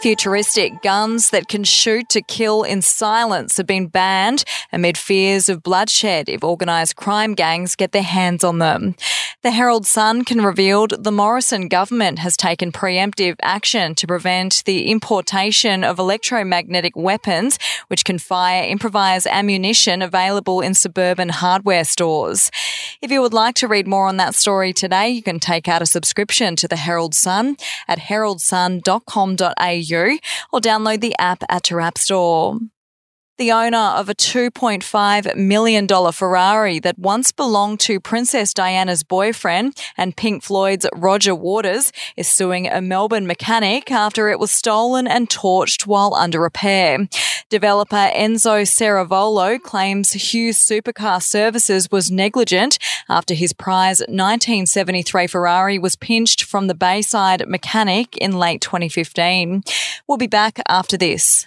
Futuristic guns that can shoot to kill in silence have been banned amid fears of bloodshed if organised crime gangs get their hands on them. The Herald Sun can revealed the Morrison government has taken preemptive action to prevent the importation of electromagnetic weapons which can fire improvised ammunition available in suburban hardware stores. If you would like to read more on that story today, you can take out a subscription to the Herald Sun at heraldsun.com.au or download the app at your app store. The owner of a $2.5 million Ferrari that once belonged to Princess Diana's boyfriend and Pink Floyd's Roger Waters is suing a Melbourne mechanic after it was stolen and torched while under repair. Developer Enzo Ceravolo claims Hughes Supercar Services was negligent after his prize 1973 Ferrari was pinched from the Bayside mechanic in late 2015. We'll be back after this.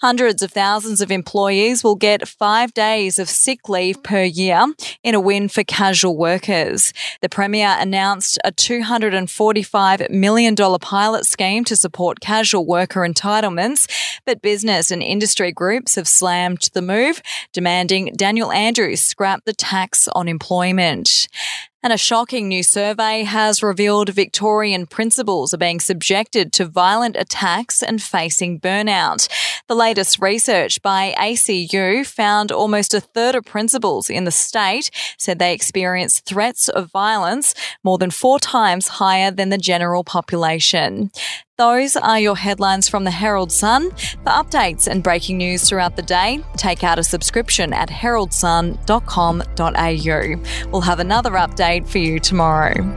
Hundreds of thousands of employees will get five days of sick leave per year in a win for casual workers. The Premier announced a $245 million pilot scheme to support casual worker entitlements, but business and industry groups have slammed the move, demanding Daniel Andrews scrap the tax on employment. And a shocking new survey has revealed Victorian principals are being subjected to violent attacks and facing burnout. The latest research by ACU found almost a third of principals in the state said they experienced threats of violence more than four times higher than the general population. Those are your headlines from the Herald Sun. For updates and breaking news throughout the day, take out a subscription at heraldsun.com.au. We'll have another update for you tomorrow.